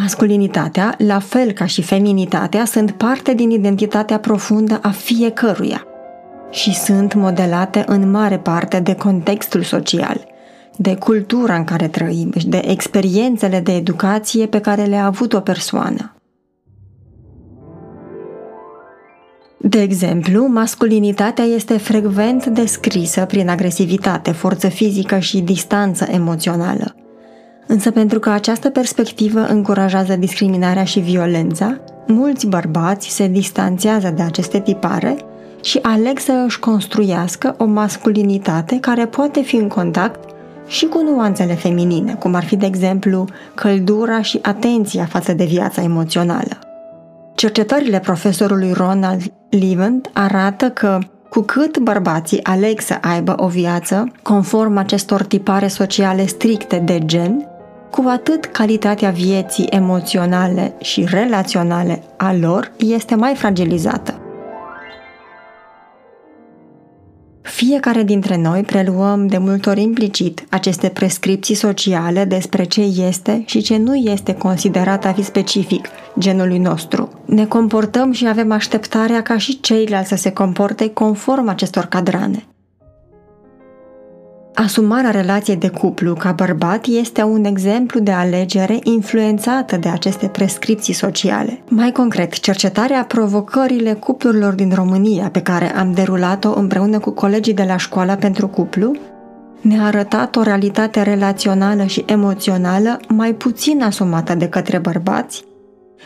Masculinitatea, la fel ca și feminitatea, sunt parte din identitatea profundă a fiecăruia și sunt modelate în mare parte de contextul social, de cultura în care trăim și de experiențele de educație pe care le-a avut o persoană. De exemplu, masculinitatea este frecvent descrisă prin agresivitate, forță fizică și distanță emoțională. Însă pentru că această perspectivă încurajează discriminarea și violența, mulți bărbați se distanțează de aceste tipare și aleg să își construiască o masculinitate care poate fi în contact și cu nuanțele feminine, cum ar fi, de exemplu, căldura și atenția față de viața emoțională. Cercetările profesorului Ronald Levent arată că cu cât bărbații aleg să aibă o viață conform acestor tipare sociale stricte de gen, cu atât calitatea vieții emoționale și relaționale a lor este mai fragilizată. Fiecare dintre noi preluăm de multe ori implicit aceste prescripții sociale despre ce este și ce nu este considerat a fi specific genului nostru. Ne comportăm și avem așteptarea ca și ceilalți să se comporte conform acestor cadrane. Asumarea relației de cuplu ca bărbat este un exemplu de alegere influențată de aceste prescripții sociale. Mai concret, cercetarea provocările cuplurilor din România, pe care am derulat-o împreună cu colegii de la școala pentru cuplu, ne-a arătat o realitate relațională și emoțională mai puțin asumată de către bărbați,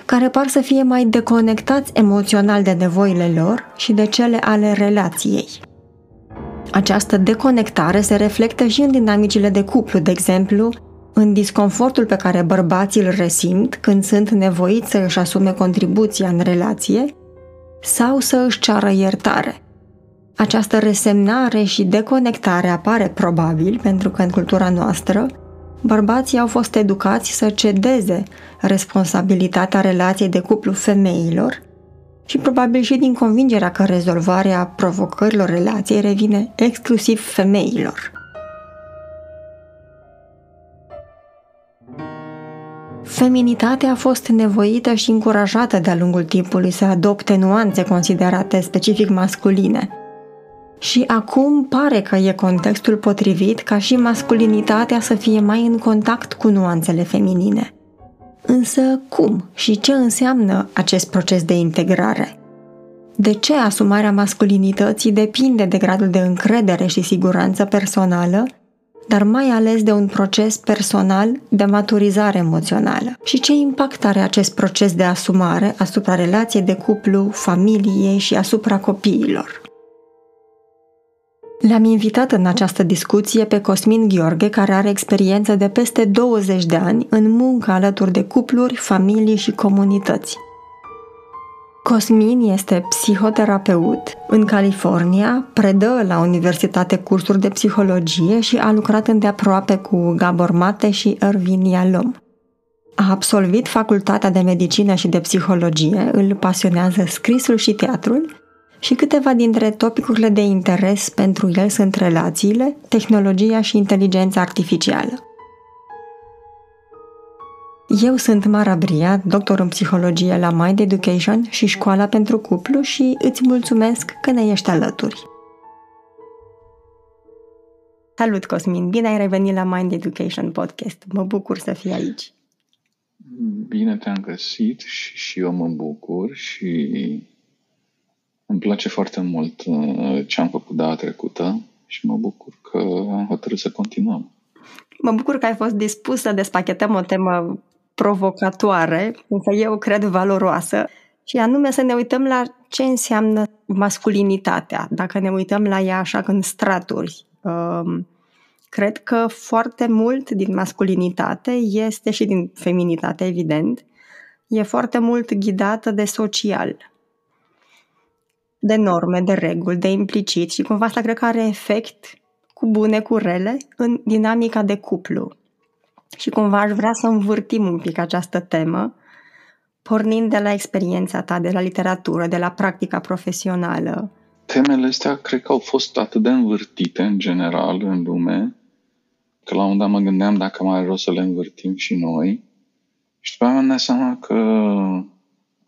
care par să fie mai deconectați emoțional de nevoile lor și de cele ale relației. Această deconectare se reflectă și în dinamicile de cuplu, de exemplu, în disconfortul pe care bărbații îl resimt când sunt nevoiți să își asume contribuția în relație sau să își ceară iertare. Această resemnare și deconectare apare probabil pentru că în cultura noastră bărbații au fost educați să cedeze responsabilitatea relației de cuplu femeilor și probabil și din convingerea că rezolvarea provocărilor relației revine exclusiv femeilor. Feminitatea a fost nevoită și încurajată de-a lungul timpului să adopte nuanțe considerate specific masculine. Și acum pare că e contextul potrivit ca și masculinitatea să fie mai în contact cu nuanțele feminine – Însă cum și ce înseamnă acest proces de integrare? De ce asumarea masculinității depinde de gradul de încredere și siguranță personală, dar mai ales de un proces personal de maturizare emoțională? Și ce impact are acest proces de asumare asupra relației de cuplu, familiei și asupra copiilor? Le-am invitat în această discuție pe Cosmin Gheorghe, care are experiență de peste 20 de ani în muncă alături de cupluri, familii și comunități. Cosmin este psihoterapeut în California, predă la universitate cursuri de psihologie și a lucrat îndeaproape cu Gabor Mate și Ervin Yalom. A absolvit facultatea de medicină și de psihologie, îl pasionează scrisul și teatrul și câteva dintre topicurile de interes pentru el sunt relațiile, tehnologia și inteligența artificială. Eu sunt Mara Bria, doctor în psihologie la Mind Education și Școala pentru Cuplu și îți mulțumesc că ne ești alături. Salut, Cosmin! Bine ai revenit la Mind Education Podcast. Mă bucur să fii aici. Bine te-am găsit și, și eu mă bucur și îmi place foarte mult uh, ce am făcut data trecută și mă bucur că am hotărât să continuăm. Mă bucur că ai fost dispus să despachetăm o temă provocatoare, însă eu cred valoroasă, și anume să ne uităm la ce înseamnă masculinitatea, dacă ne uităm la ea așa în straturi. Um, cred că foarte mult din masculinitate este și din feminitate, evident, e foarte mult ghidată de social de norme, de reguli, de implicit și cumva asta cred că are efect cu bune, cu rele în dinamica de cuplu. Și cumva aș vrea să învârtim un pic această temă, pornind de la experiența ta, de la literatură, de la practica profesională. Temele astea cred că au fost atât de învârtite în general în lume, că la un dat mă gândeam dacă mai are rost să le învârtim și noi. Și după am dat seama că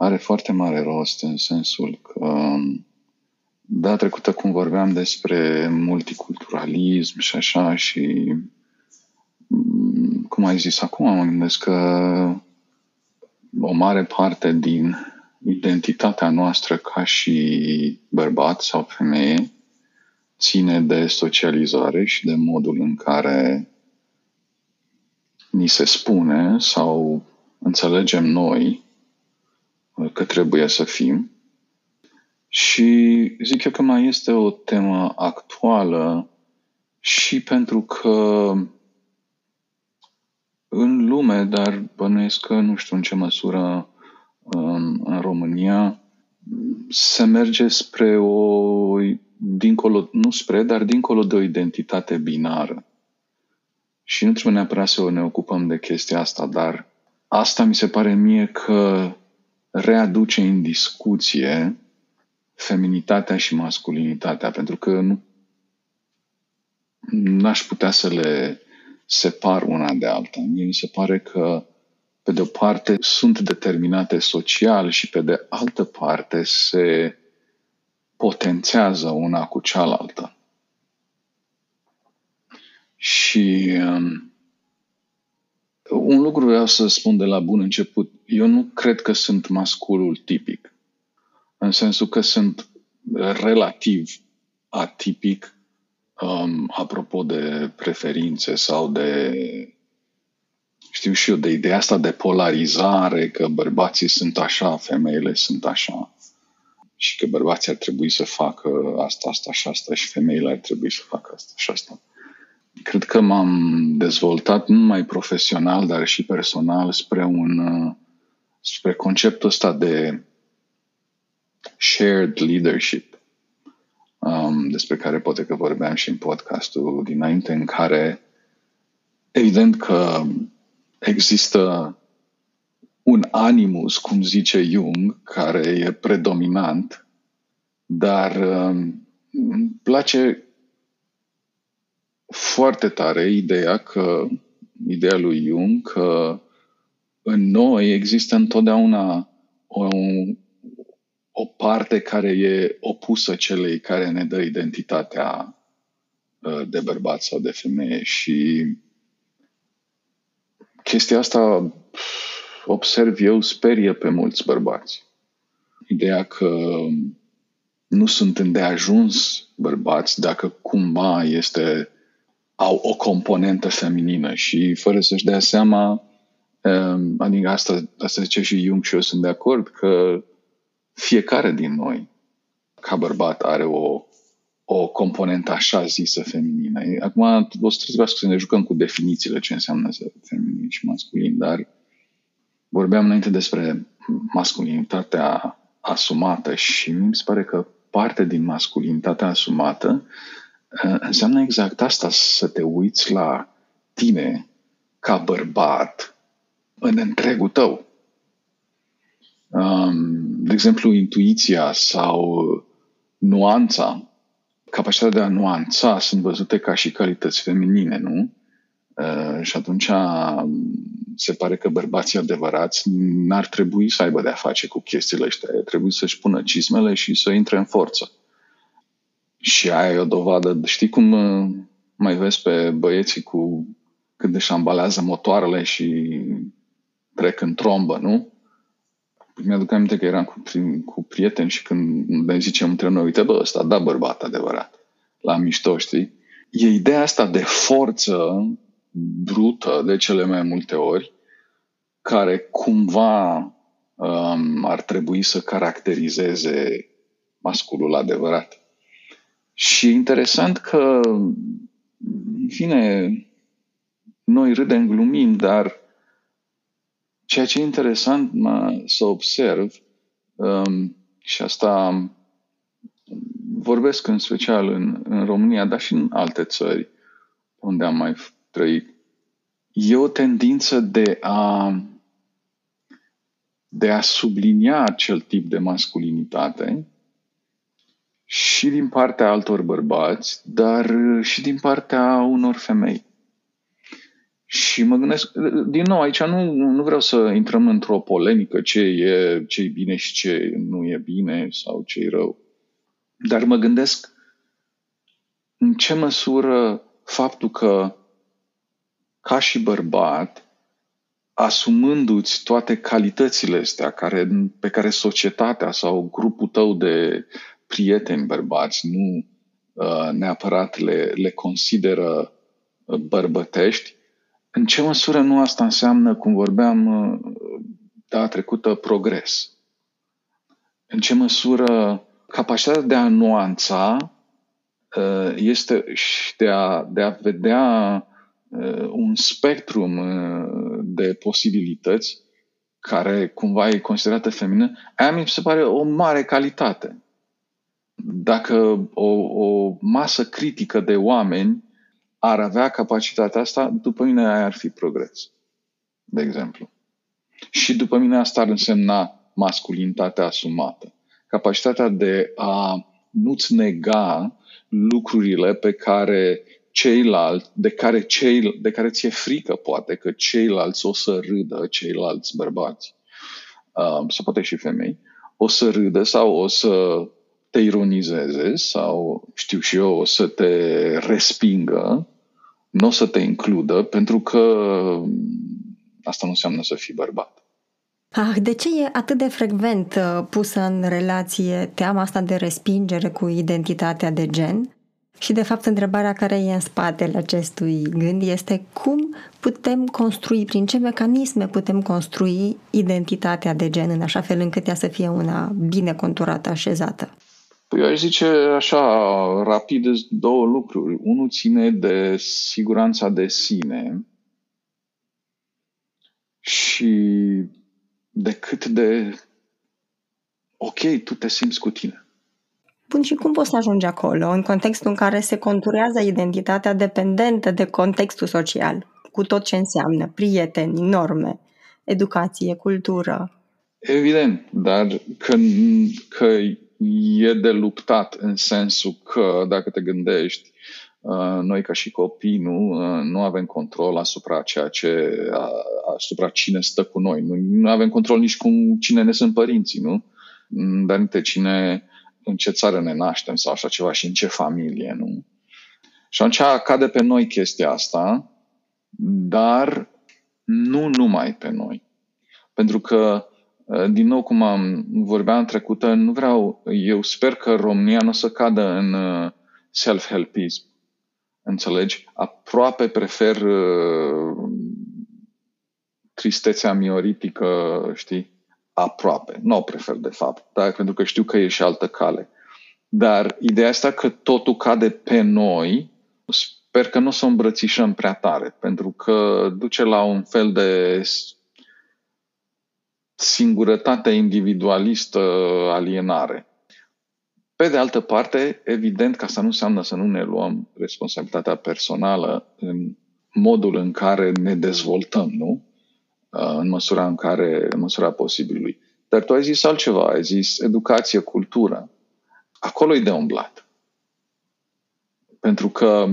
are foarte mare rost în sensul că da, trecută cum vorbeam despre multiculturalism și așa și cum ai zis acum, mă gândesc că o mare parte din identitatea noastră ca și bărbat sau femeie ține de socializare și de modul în care ni se spune sau înțelegem noi că trebuie să fim. Și zic eu că mai este o temă actuală și pentru că în lume, dar bănuiesc că nu știu în ce măsură în, în România, se merge spre o, dincolo, nu spre, dar dincolo de o identitate binară. Și nu trebuie neapărat să ne ocupăm de chestia asta, dar asta mi se pare mie că readuce în discuție feminitatea și masculinitatea, pentru că nu n-aș putea să le separ una de alta. Mie mi se pare că, pe de o parte, sunt determinate social și, pe de altă parte, se potențează una cu cealaltă. Și um, un lucru vreau să spun de la bun început. Eu nu cred că sunt masculul tipic. În sensul că sunt relativ atipic um, apropo de preferințe sau de știu și eu, de ideea asta de polarizare, că bărbații sunt așa, femeile sunt așa și că bărbații ar trebui să facă asta, asta și asta și femeile ar trebui să facă asta și asta. Cred că m-am dezvoltat nu numai profesional, dar și personal spre un spre conceptul ăsta de shared leadership um, despre care poate că vorbeam și în podcastul dinainte, în care evident că există un animus, cum zice Jung, care e predominant, dar um, îmi place foarte tare ideea că ideea lui Jung că în noi există întotdeauna o, o parte care e opusă celei care ne dă identitatea uh, de bărbat sau de femeie și chestia asta observ eu sperie pe mulți bărbați. Ideea că nu sunt îndeajuns bărbați dacă cumva este au o componentă feminină și fără să-și dea seama um, adică asta, asta zice și Jung și eu sunt de acord că fiecare din noi, ca bărbat, are o, o componentă așa zisă feminină. Acum o să trebuiască să ne jucăm cu definițiile ce înseamnă să feminin și masculin, dar vorbeam înainte despre masculinitatea asumată și mi se pare că parte din masculinitatea asumată uh, înseamnă exact asta, să te uiți la tine ca bărbat în întregul tău de exemplu, intuiția sau nuanța, capacitatea de a nuanța sunt văzute ca și calități feminine, nu? Uh, și atunci se pare că bărbații adevărați n-ar trebui să aibă de-a face cu chestiile astea. Trebuie să-și pună cizmele și să intre în forță. Și aia e o dovadă. Știi cum uh, mai vezi pe băieții cu când își ambalează motoarele și trec în trombă, nu? mi-aduc aminte că eram cu, cu prieteni și când ne zicem între noi, uite, bă, ăsta da bărbat adevărat, la mișto, știi? E ideea asta de forță brută de cele mai multe ori, care cumva um, ar trebui să caracterizeze masculul adevărat. Și e interesant că, în fine, noi râdem glumind, dar Ceea ce e interesant mă, să observ, um, și asta vorbesc în special în, în România, dar și în alte țări unde am mai trăit, e o tendință de a de a sublinia acel tip de masculinitate și din partea altor bărbați, dar și din partea unor femei. Și mă gândesc, din nou, aici nu, nu vreau să intrăm într-o polemică ce e, ce e bine și ce nu e bine sau ce e rău. Dar mă gândesc în ce măsură faptul că ca și bărbat, asumându-ți toate calitățile astea care, pe care societatea sau grupul tău de prieteni bărbați nu uh, neapărat le, le consideră uh, bărbătești, în ce măsură nu asta înseamnă, cum vorbeam uh, data trecută, progres? În ce măsură capacitatea de a nuanța uh, este și de a, de a vedea uh, un spectrum de posibilități care cumva e considerată feminină, aia mi se pare o mare calitate. Dacă o, o masă critică de oameni ar avea capacitatea asta, după mine aia ar fi progres, de exemplu. Și după mine asta ar însemna masculinitatea asumată. Capacitatea de a nu-ți nega lucrurile pe care ceilalți, de care, cei, de care ți-e frică poate că ceilalți o să râdă, ceilalți bărbați, uh, sau poate și femei, o să râdă sau o să te ironizeze sau, știu și eu, o să te respingă nu o să te includă pentru că asta nu înseamnă să fii bărbat. Ah, de ce e atât de frecvent uh, pusă în relație teama asta de respingere cu identitatea de gen? Și, de fapt, întrebarea care e în spatele acestui gând este cum putem construi, prin ce mecanisme putem construi identitatea de gen în așa fel încât ea să fie una bine conturată, așezată. Păi eu aș zice așa, rapid, două lucruri. Unul ține de siguranța de sine și de cât de ok tu te simți cu tine. Bun, și cum poți să ajungi acolo, în contextul în care se conturează identitatea dependentă de contextul social, cu tot ce înseamnă, prieteni, norme, educație, cultură? Evident, dar că, că e de luptat în sensul că, dacă te gândești, uh, noi ca și copii nu, uh, nu avem control asupra ceea ce, asupra cine stă cu noi. Nu, nu avem control nici cu cine ne sunt părinții, nu? Mm, dar nici cine, în ce țară ne naștem sau așa ceva și în ce familie, nu? Și atunci cade pe noi chestia asta, dar nu numai pe noi. Pentru că Uh, din nou, cum am vorbeam în trecută, nu vreau, eu sper că România nu o să cadă în uh, self-helpism. Înțelegi? Aproape prefer uh, tristețea mioritică, știi? Aproape. Nu o prefer, de fapt, dar pentru că știu că e și altă cale. Dar ideea asta că totul cade pe noi, sper că nu o să o îmbrățișăm prea tare, pentru că duce la un fel de singurătatea individualistă, alienare. Pe de altă parte, evident că asta nu înseamnă să nu ne luăm responsabilitatea personală în modul în care ne dezvoltăm, nu? Uh, în măsura în care, în măsura posibilului. Dar tu ai zis altceva, ai zis educație, cultură. Acolo e de umblat. Pentru că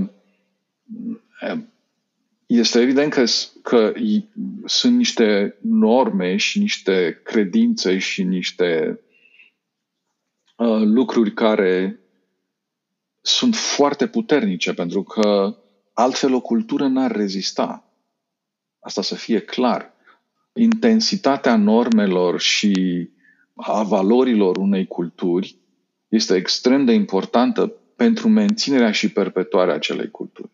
este evident că, că sunt niște norme și niște credințe și niște uh, lucruri care sunt foarte puternice, pentru că altfel o cultură n-ar rezista. Asta să fie clar. Intensitatea normelor și a valorilor unei culturi este extrem de importantă pentru menținerea și perpetuarea acelei culturi.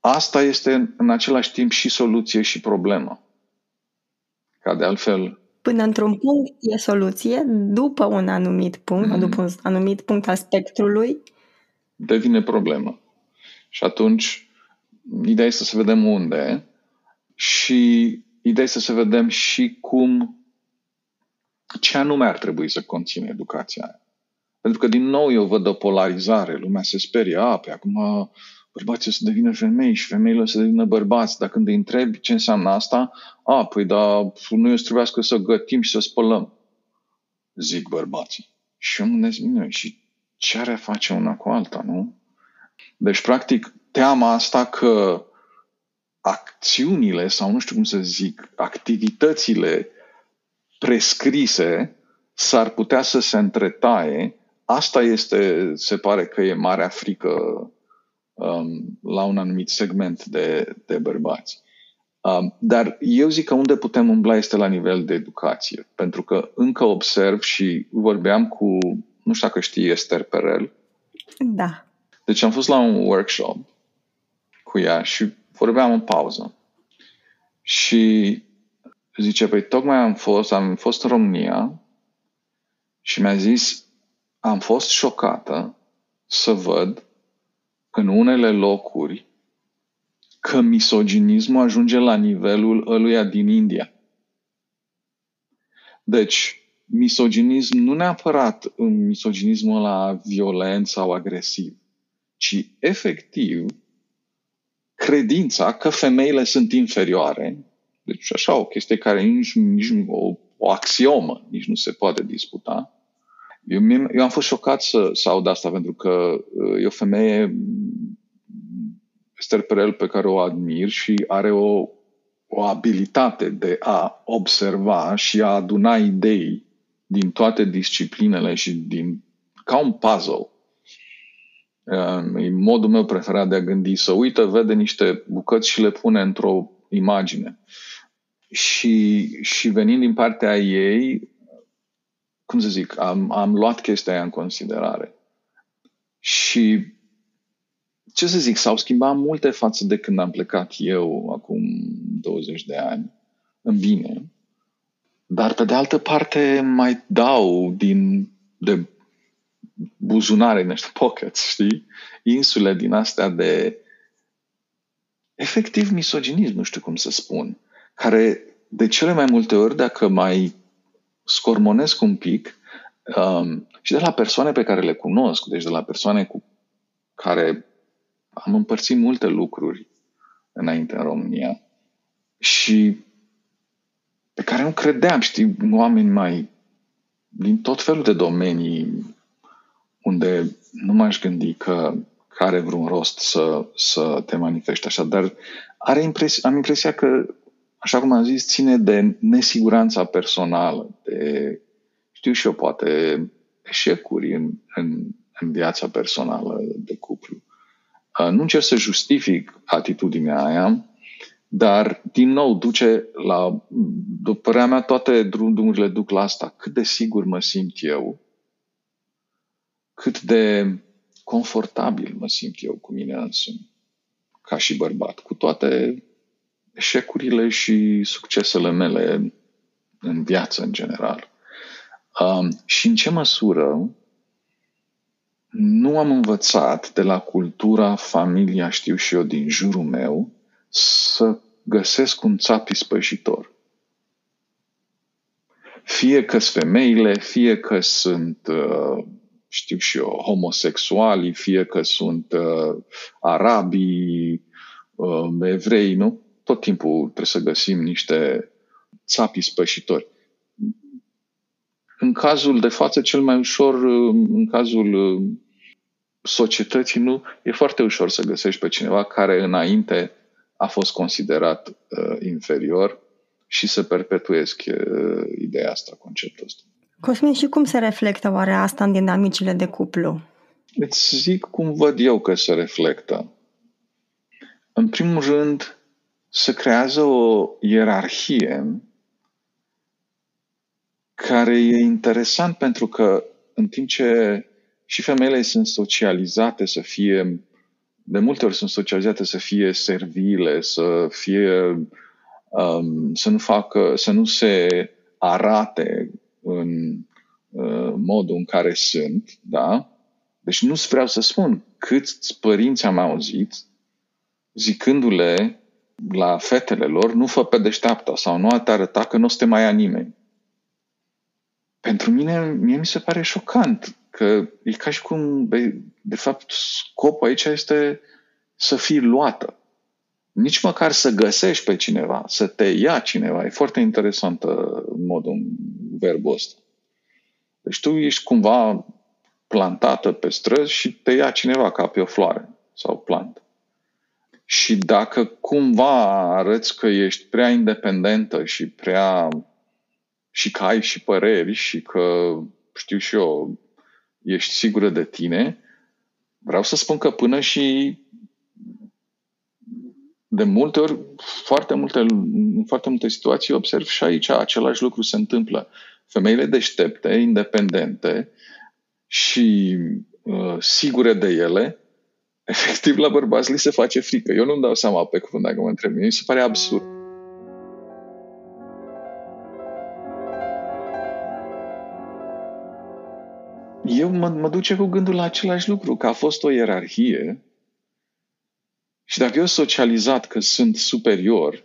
Asta este în același timp și soluție și problemă. Ca de altfel. Până într-un punct e soluție, după un anumit punct, mm-hmm. după un anumit punct al spectrului. Devine problemă. Și atunci, ideea este să vedem unde și ideea este să vedem și cum, ce anume ar trebui să conține educația aia. Pentru că, din nou, eu văd o polarizare. Lumea se sperie, a, pe acum bărbații o să devină femei și femeile o să devină bărbați. Dar când îi întrebi ce înseamnă asta, a, păi da, noi o să trebuiască să gătim și să spălăm, zic bărbații. Și eu mă gândesc, bine, și ce are face una cu alta, nu? Deci, practic, teama asta că acțiunile sau nu știu cum să zic, activitățile prescrise s-ar putea să se întretaie. Asta este, se pare că e marea frică um, la un anumit segment de, de bărbați. Um, dar eu zic că unde putem umbla este la nivel de educație, pentru că încă observ și vorbeam cu, nu știu dacă știi Esther Perel. Da. Deci am fost la un workshop cu ea și vorbeam în pauză. Și zice, păi tocmai am fost, am fost în România și mi-a zis, am fost șocată să văd în unele locuri că misoginismul ajunge la nivelul ăluia din India. Deci, misoginism nu neapărat în misoginismul la violent sau agresiv, ci efectiv credința că femeile sunt inferioare. Deci așa o chestie care nici, nici o, o axiomă, nici nu se poate disputa. Eu, eu am fost șocat să, să aud asta pentru că uh, e o femeie Esther Perel pe care o admir și are o, o abilitate de a observa și a aduna idei din toate disciplinele și din ca un puzzle. E modul meu preferat de a gândi, să uită, vede niște bucăți și le pune într-o imagine. Și, și venind din partea ei, cum să zic, am, am luat chestia aia în considerare. Și ce să zic, s-au schimbat multe față de când am plecat eu acum 20 de ani, în bine. Dar pe de altă parte mai dau din de buzunare, în pockets, știi? Insule din astea de efectiv misoginism, nu știu cum să spun, care de cele mai multe ori, dacă mai scormonesc un pic, um, și de la persoane pe care le cunosc, deci de la persoane cu care am împărțit multe lucruri înainte în România și pe care nu credeam, știi, oameni mai din tot felul de domenii unde nu m-aș gândi că are vreun rost să, să te manifesti așa, dar are impresi- am impresia că, așa cum am zis, ține de nesiguranța personală, de, știu și eu, poate eșecuri în, în, în viața personală de cuplu. Uh, nu încerc să justific atitudinea aia, dar, din nou, duce la, după părerea mea, toate drumurile duc la asta. Cât de sigur mă simt eu, cât de confortabil mă simt eu cu mine însumi, ca și bărbat, cu toate eșecurile și succesele mele în viață, în general. Um, și în ce măsură nu am învățat de la cultura, familia, știu și eu, din jurul meu, să găsesc un țap ispășitor. Fie că sunt femeile, fie că sunt, uh, știu și eu, homosexuali, fie că sunt uh, arabii, uh, evrei, nu? Tot timpul trebuie să găsim niște țapi spășitori. În cazul de față, cel mai ușor, în cazul societății, nu, e foarte ușor să găsești pe cineva care înainte a fost considerat uh, inferior și să perpetuezi uh, ideea asta, conceptul ăsta. Cosmin, și cum se reflectă oare asta în dinamicile de cuplu? Îți zic cum văd eu că se reflectă. În primul rând, se creează o ierarhie care e interesant pentru că în timp ce și femeile sunt socializate să fie, de multe ori sunt socializate să fie servile, să fie, um, să nu facă, să nu se arate în uh, modul în care sunt, da? Deci nu vreau să spun câți părinți am auzit zicându-le la fetele lor, nu fă pe deșteapta sau nu te arăta că nu o să te mai ia nimeni. Pentru mine, mie mi se pare șocant că e ca și cum, de fapt, scopul aici este să fii luată. Nici măcar să găsești pe cineva, să te ia cineva. E foarte interesant în modul verbul ăsta. Deci tu ești cumva plantată pe străzi și te ia cineva ca pe o floare sau plantă. Și dacă cumva arăți că ești prea independentă și prea și că ai și păreri și că, știu și eu, ești sigură de tine, vreau să spun că până și de multe ori, foarte multe, în foarte multe situații observ și aici același lucru se întâmplă. Femeile deștepte, independente și uh, sigure de ele, efectiv la bărbați li se face frică. Eu nu-mi dau seama pe cuvânt dacă mă întreb. Mi se pare absurd. Eu mă, mă duce cu gândul la același lucru, că a fost o ierarhie și dacă eu socializat că sunt superior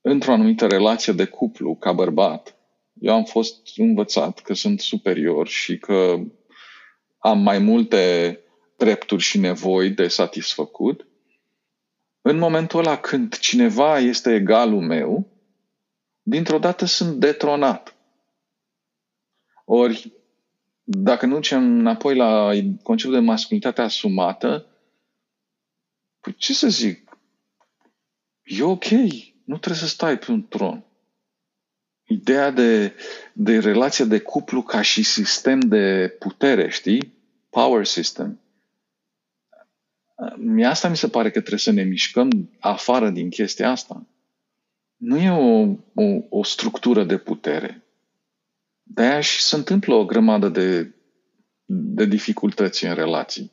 într-o anumită relație de cuplu ca bărbat, eu am fost învățat că sunt superior și că am mai multe drepturi și nevoi de satisfăcut, în momentul ăla când cineva este egalul meu, dintr-o dată sunt detronat. Ori, dacă nu ducem înapoi la conceptul de masculinitate asumată, Păi ce să zic? E ok, nu trebuie să stai pe un tron. Ideea de, de relație de cuplu ca și sistem de putere, știi? Power system. Mi asta mi se pare că trebuie să ne mișcăm afară din chestia asta. Nu e o, o, o structură de putere. De-aia și se întâmplă o grămadă de, de dificultăți în relații.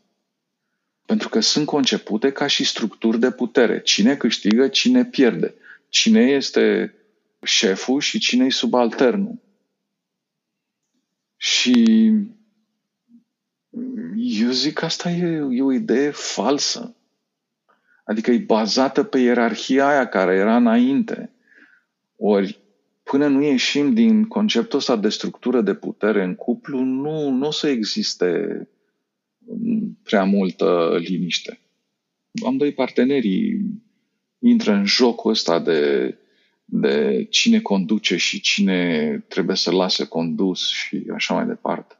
Pentru că sunt concepute ca și structuri de putere. Cine câștigă, cine pierde. Cine este șeful și cine e subalternul. Și eu zic că asta e, e o idee falsă. Adică e bazată pe ierarhia aia care era înainte. Ori, până nu ieșim din conceptul ăsta de structură de putere în cuplu, nu, nu o să existe prea multă liniște. Am doi partenerii intră în jocul ăsta de, de cine conduce și cine trebuie să lase condus și așa mai departe.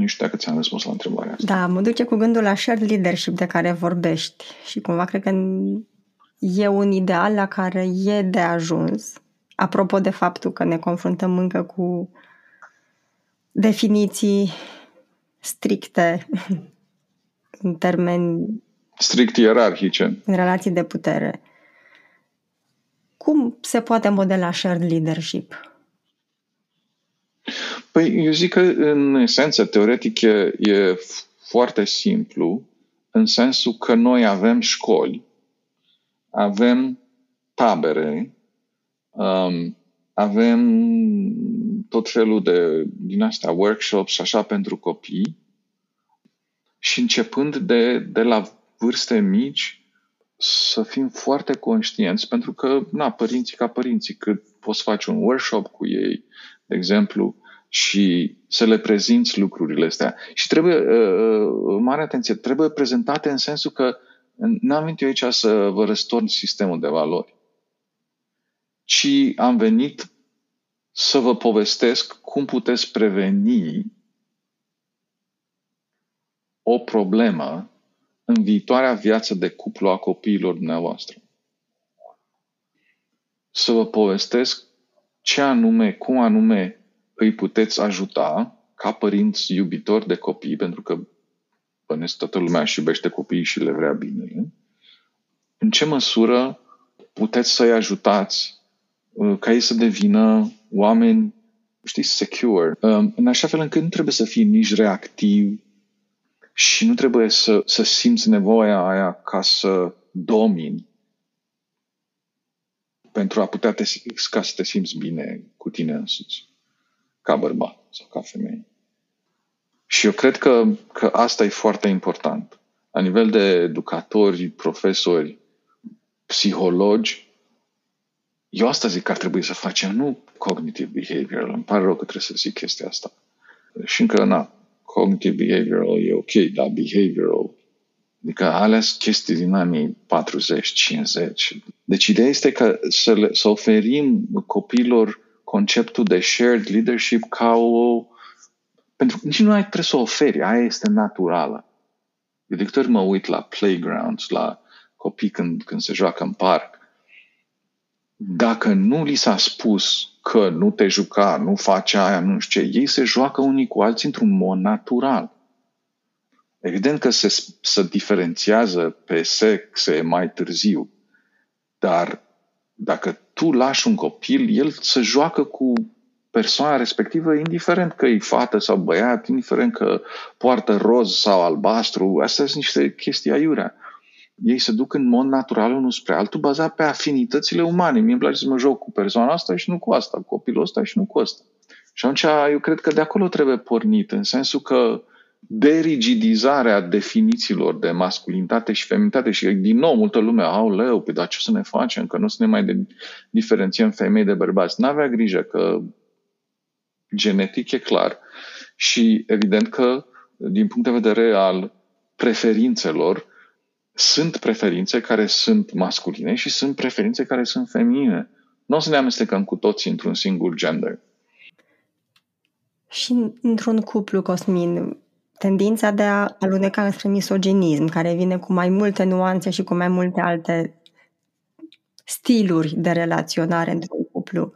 Nu știu dacă ți-am răspuns la întrebarea asta. Da, mă duce cu gândul la shared leadership de care vorbești și cumva cred că e un ideal la care e de ajuns. Apropo de faptul că ne confruntăm încă cu definiții stricte în termeni strict ierarhice. În relații de putere. Cum se poate modela shared leadership? Păi eu zic că în esență, teoretic, e, e foarte simplu, în sensul că noi avem școli, avem tabere, um, avem tot felul de, din astea, workshops și așa pentru copii și începând de, de la vârste mici să fim foarte conștienți, pentru că, na, părinții ca părinții, cât poți face un workshop cu ei, de exemplu, și să le prezinți lucrurile astea. Și trebuie, uh, uh mare atenție, trebuie prezentate în sensul că n-am venit eu aici să vă răstorn sistemul de valori, ci am venit să vă povestesc cum puteți preveni o problemă în viitoarea viață de cuplu a copiilor dumneavoastră. Să vă povestesc ce anume, cum anume îi puteți ajuta ca părinți iubitori de copii, pentru că bănesc toată lumea își iubește copiii și le vrea bine, în ce măsură puteți să-i ajutați uh, ca ei să devină oameni, știi, secure, um, în așa fel încât nu trebuie să fii nici reactiv și nu trebuie să, să simți nevoia aia ca să domini pentru a putea te, ca să te simți bine cu tine însuți, ca bărbat sau ca femeie. Și eu cred că, că asta e foarte important. La nivel de educatori, profesori, psihologi, eu asta zic că ar trebui să facem, nu cognitive behavioral. Îmi pare rău că trebuie să zic chestia asta. Și încă, na, cognitive behavioral e ok, dar behavioral Adică ales chestii din anii 40-50. Deci ideea este că să, le, să oferim copiilor conceptul de shared leadership ca o... Pentru că nici nu ai trebuie să o oferi, aia este naturală. de câte ori mă uit la playgrounds, la copii când, când se joacă în parc, dacă nu li s-a spus că nu te juca, nu face aia, nu știu ce, ei se joacă unii cu alții într-un mod natural. Evident că se, se diferențiază pe sexe mai târziu, dar dacă tu lași un copil, el se joacă cu persoana respectivă, indiferent că e fată sau băiat, indiferent că poartă roz sau albastru, astea sunt niște chestii aiurea. Ei se duc în mod natural unul spre altul, bazat pe afinitățile umane. Mie îmi place să mă joc cu persoana asta și nu cu asta, cu copilul ăsta și nu cu asta. Și atunci eu cred că de acolo trebuie pornit, în sensul că derigidizarea definițiilor de masculinitate și feminitate și din nou multă lume, au leu, pe dar ce să ne facem, că nu să ne mai de- diferențiem femei de bărbați. N-avea grijă că genetic e clar și evident că din punct de vedere al preferințelor, sunt preferințe care sunt masculine și sunt preferințe care sunt feminine. Nu o să ne amestecăm cu toții într-un singur gender. Și într-un cuplu, Cosmin, tendința de a aluneca înspre misoginism, care vine cu mai multe nuanțe și cu mai multe alte stiluri de relaționare într-un cuplu,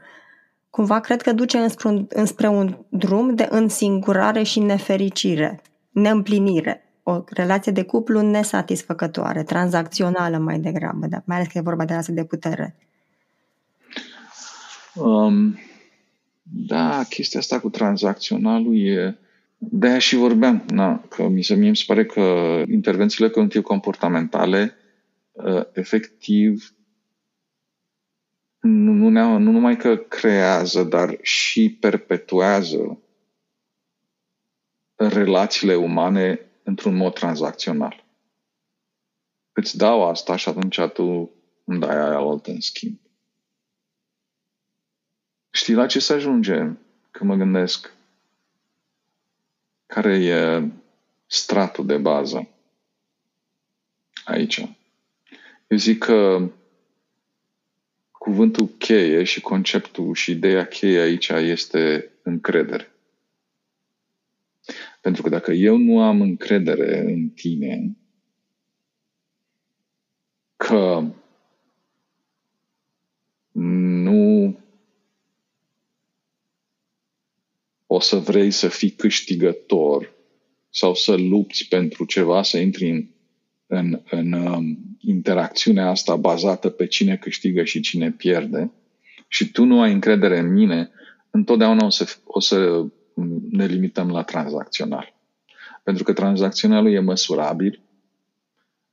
cumva cred că duce înspre un, înspre un drum de însingurare și nefericire, neîmplinire. O relație de cuplu nesatisfăcătoare, tranzacțională mai degrabă, dar mai ales că e vorba de relație de putere. Um, da, chestia asta cu tranzacționalul e de aia și vorbeam, na, că mi se, mie mi se pare că intervențiile cognitiv-comportamentale uh, efectiv nu, nu, ne, nu numai că creează, dar și perpetuează relațiile umane într-un mod tranzacțional. Îți dau asta și atunci tu îmi dai aia altă în schimb. Știi la ce se ajunge când mă gândesc care e stratul de bază aici? Eu zic că cuvântul cheie și conceptul și ideea cheie aici este încredere. Pentru că dacă eu nu am încredere în tine, că nu o să vrei să fii câștigător sau să lupți pentru ceva, să intri în, în, în um, interacțiunea asta bazată pe cine câștigă și cine pierde și tu nu ai încredere în mine, întotdeauna o să, o să ne limităm la tranzacțional. Pentru că tranzacționalul e măsurabil,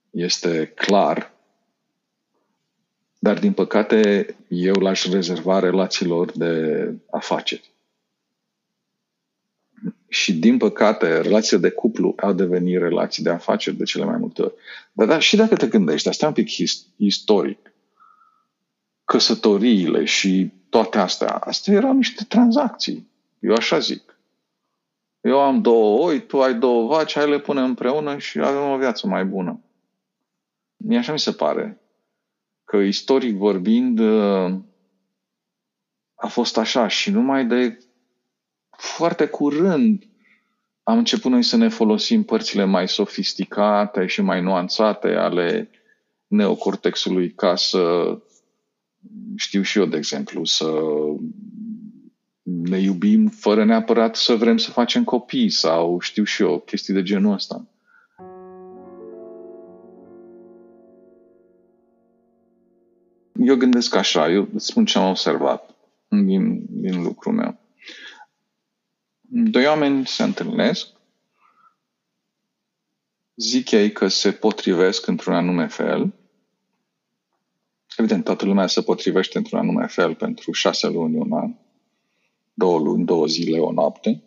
este clar, dar din păcate eu l-aș rezerva relațiilor de afaceri. Și din păcate, relațiile de cuplu au devenit relații de afaceri de cele mai multe ori. Dar da, și dacă te gândești, asta e un pic istoric. Căsătoriile și toate astea, astea erau niște tranzacții. Eu așa zic. Eu am două oi, tu ai două vaci, hai le punem împreună și avem o viață mai bună. Mie așa mi se pare. Că istoric vorbind, a fost așa și numai de foarte curând am început noi să ne folosim părțile mai sofisticate și mai nuanțate ale neocortexului ca să, știu și eu, de exemplu, să ne iubim fără neapărat să vrem să facem copii sau știu și eu, chestii de genul ăsta. Eu gândesc așa, eu îți spun ce am observat din, din lucrul meu doi oameni se întâlnesc, zic ei că se potrivesc într-un anume fel. Evident, toată lumea se potrivește într-un anume fel pentru șase luni, un an, două luni, două zile, o noapte.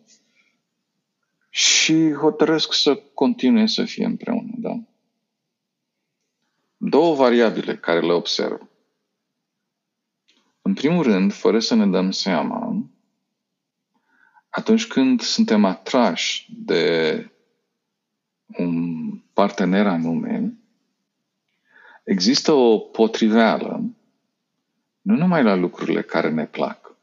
Și hotărăsc să continue să fie împreună, da? Două variabile care le observ. În primul rând, fără să ne dăm seama, atunci când suntem atrași de un partener anume, există o potriveală nu numai la lucrurile care ne plac,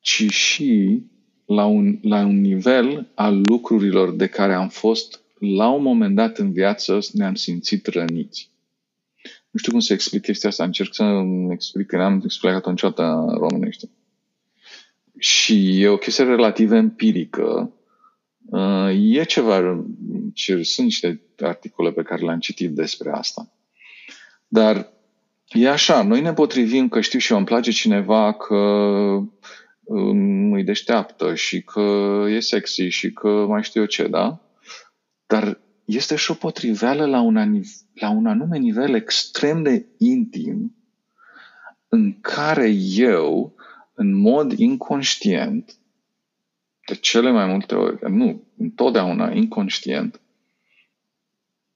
ci și la un, la un nivel al lucrurilor de care am fost la un moment dat în viață ne-am simțit răniți. Nu știu cum să explic chestia asta, încerc să explic, că n-am explicat-o niciodată în românește. Și e o chestie relativ empirică. Uh, e ceva, sunt niște articole pe care le-am citit despre asta. Dar e așa, noi ne potrivim că știu și eu, îmi place cineva că um, îi deșteaptă și că e sexy și că mai știu eu ce, da? Dar este și o potriveală la un, la un anume nivel extrem de intim în care eu, în mod inconștient, de cele mai multe ori, nu, întotdeauna inconștient,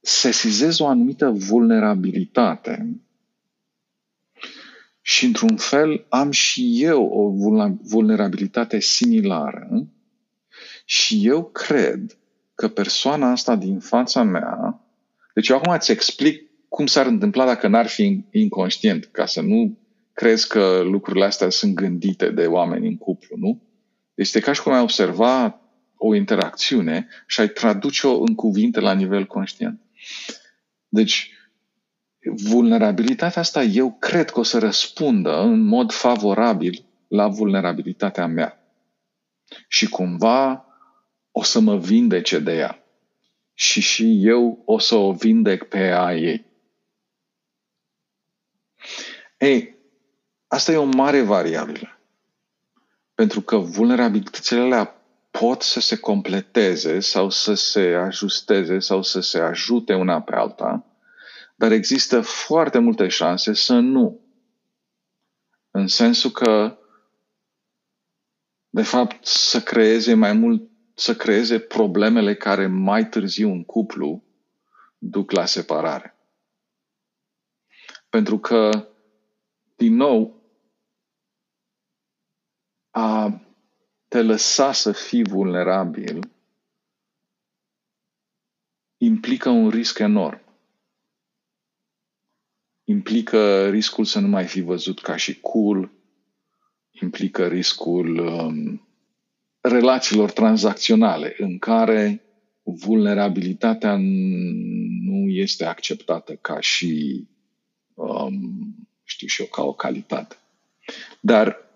sesizez o anumită vulnerabilitate. Și, într-un fel, am și eu o vulnerabilitate similară și eu cred că persoana asta din fața mea, deci eu acum îți explic cum s-ar întâmpla dacă n-ar fi inconștient, ca să nu crezi că lucrurile astea sunt gândite de oameni în cuplu, nu? Deci este ca și cum ai observa o interacțiune și ai traduce-o în cuvinte la nivel conștient. Deci, vulnerabilitatea asta eu cred că o să răspundă în mod favorabil la vulnerabilitatea mea. Și cumva o să mă vindece de ea. Și și eu o să o vindec pe a ei. Ei, asta e o mare variabilă. Pentru că vulnerabilitățile alea pot să se completeze sau să se ajusteze sau să se ajute una pe alta, dar există foarte multe șanse să nu. În sensul că, de fapt, să creeze mai mult să creeze problemele care mai târziu în cuplu duc la separare. Pentru că, din nou, a te lăsa să fii vulnerabil implică un risc enorm. Implică riscul să nu mai fi văzut ca și cool, implică riscul um, relațiilor tranzacționale în care vulnerabilitatea nu este acceptată ca și, um, știu și eu, ca o calitate. Dar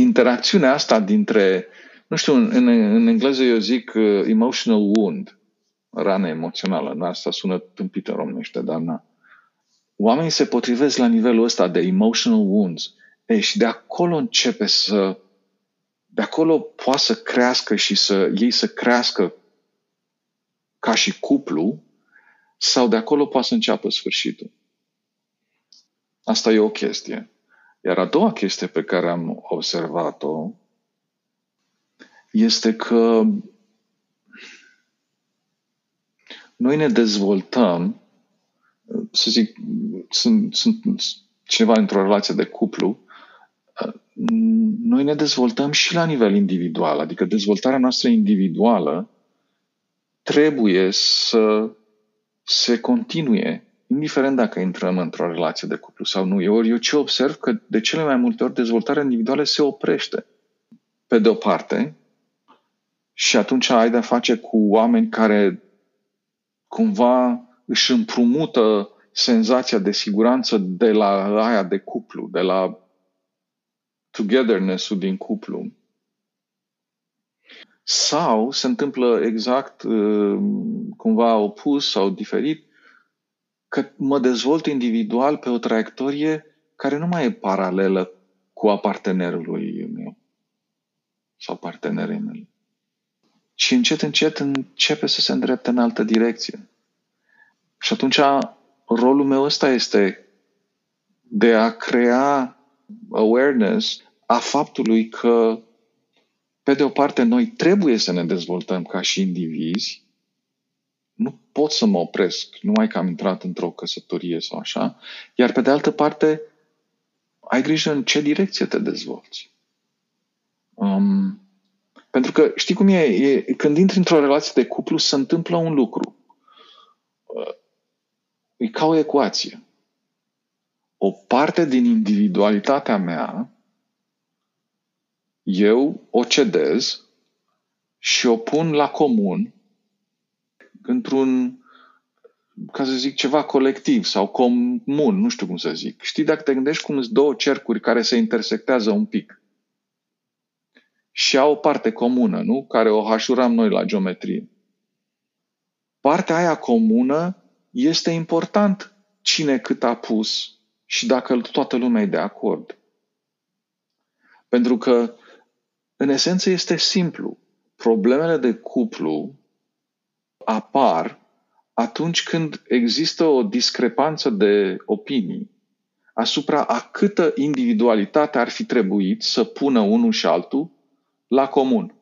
interacțiunea asta dintre, nu știu, în, în engleză eu zic uh, emotional wound, rană emoțională, nu asta sună tâmpit în românește, dar na. Oamenii se potrivesc la nivelul ăsta de emotional wounds. Ei, și de acolo începe să de acolo poate să crească și să ei să crească ca și cuplu sau de acolo poate să înceapă sfârșitul. Asta e o chestie. Iar a doua chestie pe care am observat-o este că noi ne dezvoltăm, să zic, sunt, sunt cineva într-o relație de cuplu noi ne dezvoltăm și la nivel individual, adică dezvoltarea noastră individuală trebuie să se continue, indiferent dacă intrăm într-o relație de cuplu sau nu. Eu, eu ce observ că de cele mai multe ori dezvoltarea individuală se oprește. Pe de o parte, și atunci ai de-a face cu oameni care cumva își împrumută senzația de siguranță de la aia de cuplu, de la togetherness-ul din cuplu. Sau se întâmplă exact uh, cumva opus sau diferit, că mă dezvolt individual pe o traiectorie care nu mai e paralelă cu a partenerului meu sau partenerei mele. Și încet, încet începe să se îndrepte în altă direcție. Și atunci rolul meu ăsta este de a crea awareness a faptului că, pe de o parte, noi trebuie să ne dezvoltăm ca și indivizi, nu pot să mă opresc numai că am intrat într-o căsătorie sau așa, iar pe de altă parte, ai grijă în ce direcție te dezvolți. Um, pentru că știi cum e, e, când intri într-o relație de cuplu, se întâmplă un lucru. Uh, e ca o ecuație o parte din individualitatea mea eu o cedez și o pun la comun într-un, ca să zic, ceva colectiv sau comun, nu știu cum să zic. Știi, dacă te gândești cum sunt două cercuri care se intersectează un pic și au o parte comună, nu? Care o hașuram noi la geometrie. Partea aia comună este important cine cât a pus și dacă toată lumea e de acord. Pentru că, în esență, este simplu. Problemele de cuplu apar atunci când există o discrepanță de opinii asupra a câtă individualitate ar fi trebuit să pună unul și altul la comun.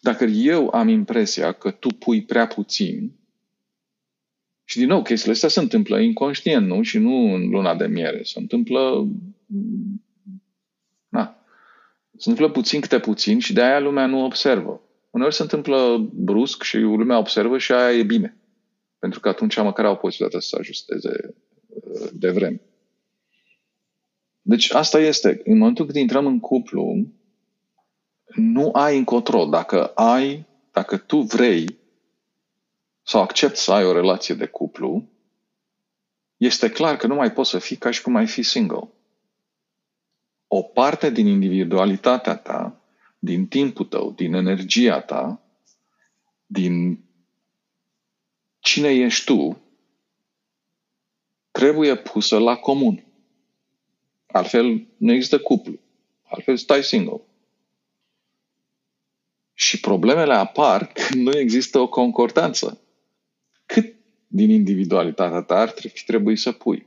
Dacă eu am impresia că tu pui prea puțin, și din nou, chestiile astea se întâmplă inconștient, nu? Și nu în luna de miere. Se întâmplă na, se întâmplă puțin câte puțin și de aia lumea nu observă. Uneori se întâmplă brusc și lumea observă și aia e bine. Pentru că atunci măcar au posibilitatea să se ajusteze uh, de vreme. Deci asta este. În momentul când intrăm în cuplu, nu ai încotro. Dacă ai, dacă tu vrei sau accepti să ai o relație de cuplu, este clar că nu mai poți să fii ca și cum ai fi single. O parte din individualitatea ta, din timpul tău, din energia ta, din cine ești tu, trebuie pusă la comun. Altfel nu există cuplu. Altfel stai single. Și problemele apar când nu există o concordanță. Cât din individualitatea ta ar fi trebuit să pui?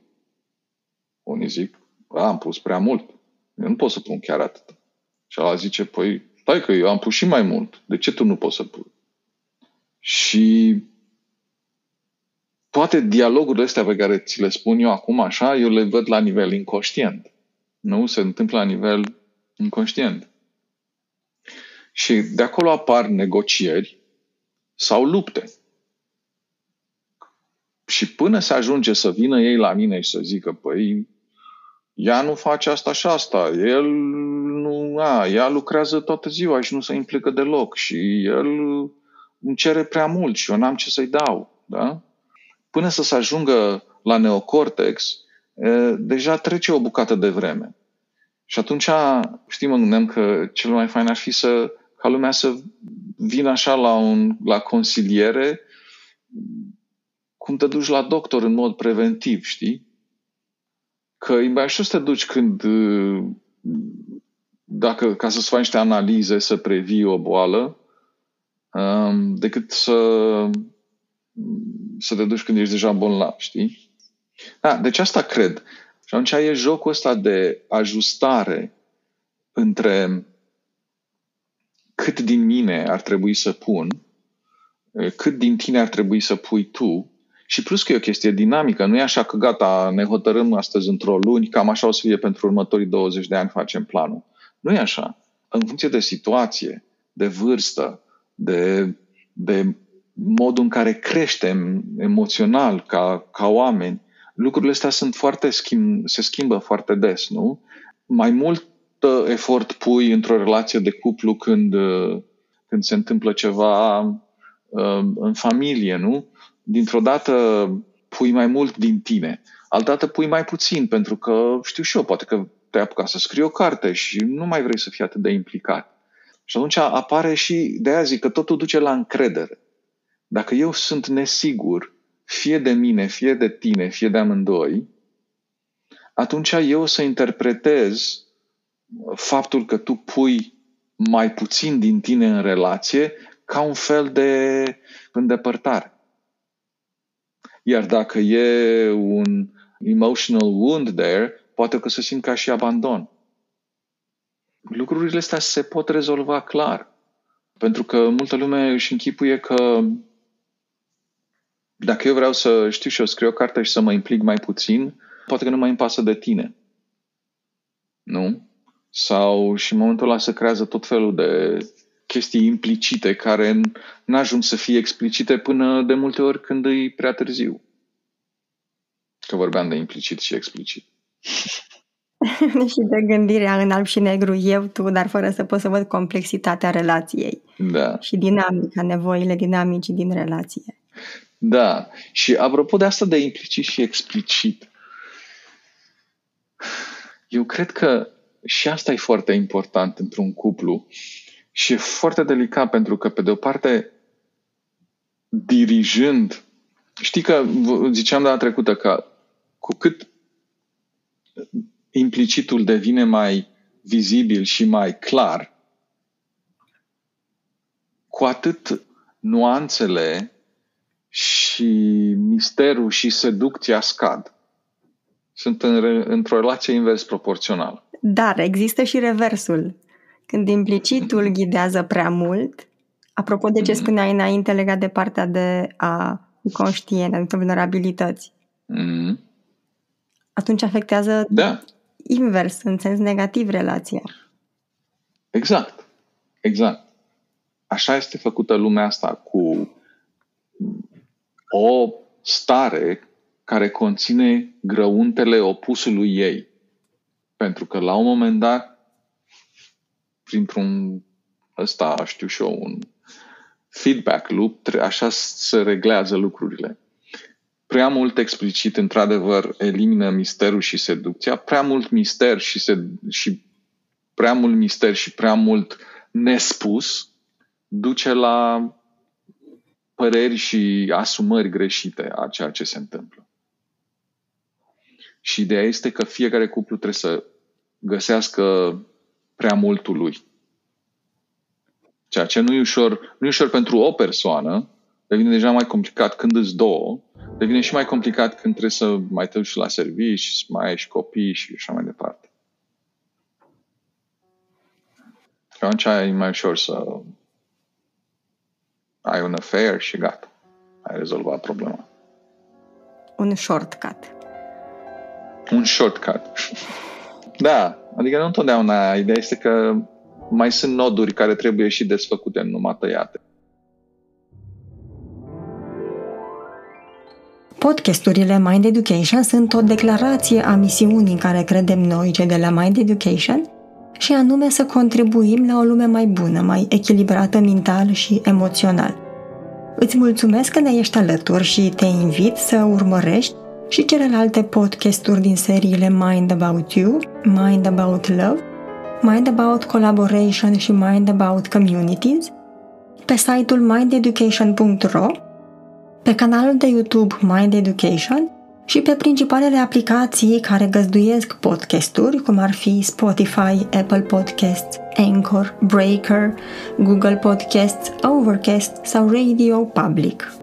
Unii zic, am pus prea mult. Eu nu pot să pun chiar atât. Și ala zice, păi, stai că eu am pus și mai mult. De ce tu nu poți să pui? Și toate dialogurile astea pe care ți le spun eu acum așa, eu le văd la nivel inconștient. Nu? Se întâmplă la nivel inconștient. Și de acolo apar negocieri sau lupte. Și până se ajunge să vină ei la mine și să zică, păi, ea nu face asta și asta, el nu, a, ea lucrează toată ziua și nu se implică deloc și el îmi cere prea mult și eu n-am ce să-i dau, da? Până să se ajungă la neocortex, deja trece o bucată de vreme. Și atunci, știi, mă gândeam că cel mai fain ar fi să, ca lumea să vină așa la, un, la consiliere, cum te duci la doctor în mod preventiv, știi? Că e mai ușor să te duci când, dacă, ca să-ți faci niște analize, să previi o boală, decât să, să te duci când ești deja bolnav, știi? Da, deci asta cred. Și atunci e jocul ăsta de ajustare între cât din mine ar trebui să pun, cât din tine ar trebui să pui tu, și plus că e o chestie dinamică, nu e așa că gata, ne hotărâm astăzi într-o luni, cam așa o să fie pentru următorii 20 de ani, facem planul. Nu e așa. În funcție de situație, de vârstă, de, de modul în care creștem emoțional ca, ca oameni, lucrurile astea sunt foarte schimb, se schimbă foarte des, nu? Mai mult efort pui într-o relație de cuplu când, când se întâmplă ceva uh, în familie, nu? Dintr-o dată pui mai mult din tine. Altădată pui mai puțin, pentru că, știu și eu, poate că te-ai apucat să scrii o carte și nu mai vrei să fii atât de implicat. Și atunci apare și, de aia zic că totul duce la încredere. Dacă eu sunt nesigur fie de mine, fie de tine, fie de amândoi, atunci eu o să interpretez faptul că tu pui mai puțin din tine în relație ca un fel de îndepărtare. Iar dacă e un emotional wound there, poate că se simt ca și abandon. Lucrurile astea se pot rezolva clar. Pentru că multă lume își închipuie că dacă eu vreau să știu și eu scriu o carte și să mă implic mai puțin, poate că nu mai îmi pasă de tine. Nu? Sau și în momentul ăla se creează tot felul de chestii implicite care nu ajung să fie explicite până de multe ori când e prea târziu. Că vorbeam de implicit și explicit. și de gândirea în alb și negru, eu, tu, dar fără să pot să văd complexitatea relației. Da. Și dinamica, nevoile dinamici din relație. Da. Și apropo de asta de implicit și explicit, eu cred că și asta e foarte important într-un cuplu și e foarte delicat pentru că, pe de o parte, dirijând, știi că ziceam data trecută că cu cât implicitul devine mai vizibil și mai clar, cu atât nuanțele și misterul și seducția scad. Sunt în, într-o relație invers proporțională. Dar există și reversul. Când implicitul mm-hmm. ghidează prea mult, apropo de ce mm-hmm. spuneai înainte legat de partea de a conștient, adică vulnerabilități, mm-hmm. atunci afectează da. invers, în sens negativ, relația. Exact. Exact. Așa este făcută lumea asta cu o stare care conține grăuntele opusului ei. Pentru că la un moment dat, printr-un ăsta, știu și eu, un feedback loop, așa se reglează lucrurile. Prea mult explicit, într-adevăr, elimină misterul și seducția. Prea mult mister și, se, și prea mult mister și prea mult nespus duce la păreri și asumări greșite a ceea ce se întâmplă. Și ideea este că fiecare cuplu trebuie să găsească prea multul lui. Ceea ce nu e ușor, nu e ușor pentru o persoană, devine deja mai complicat când îți două, devine și mai complicat când trebuie să mai te duci la servici, să mai ai și copii și așa mai departe. Și atunci e mai ușor să ai un affair și gata. Ai rezolvat problema. Un shortcut un shortcut. Da, adică nu întotdeauna. Ideea este că mai sunt noduri care trebuie și desfăcute, nu numai tăiate. Podcasturile Mind Education sunt o declarație a misiunii în care credem noi, cei de la Mind Education, și anume să contribuim la o lume mai bună, mai echilibrată mental și emoțional. Îți mulțumesc că ne ești alături și te invit să urmărești și celelalte podcasturi din seriile Mind About You, Mind About Love, Mind About Collaboration și Mind About Communities, pe site-ul mindeducation.ro, pe canalul de YouTube Mind Education și pe principalele aplicații care găzduiesc podcasturi, cum ar fi Spotify, Apple Podcasts, Anchor, Breaker, Google Podcasts, Overcast sau Radio Public.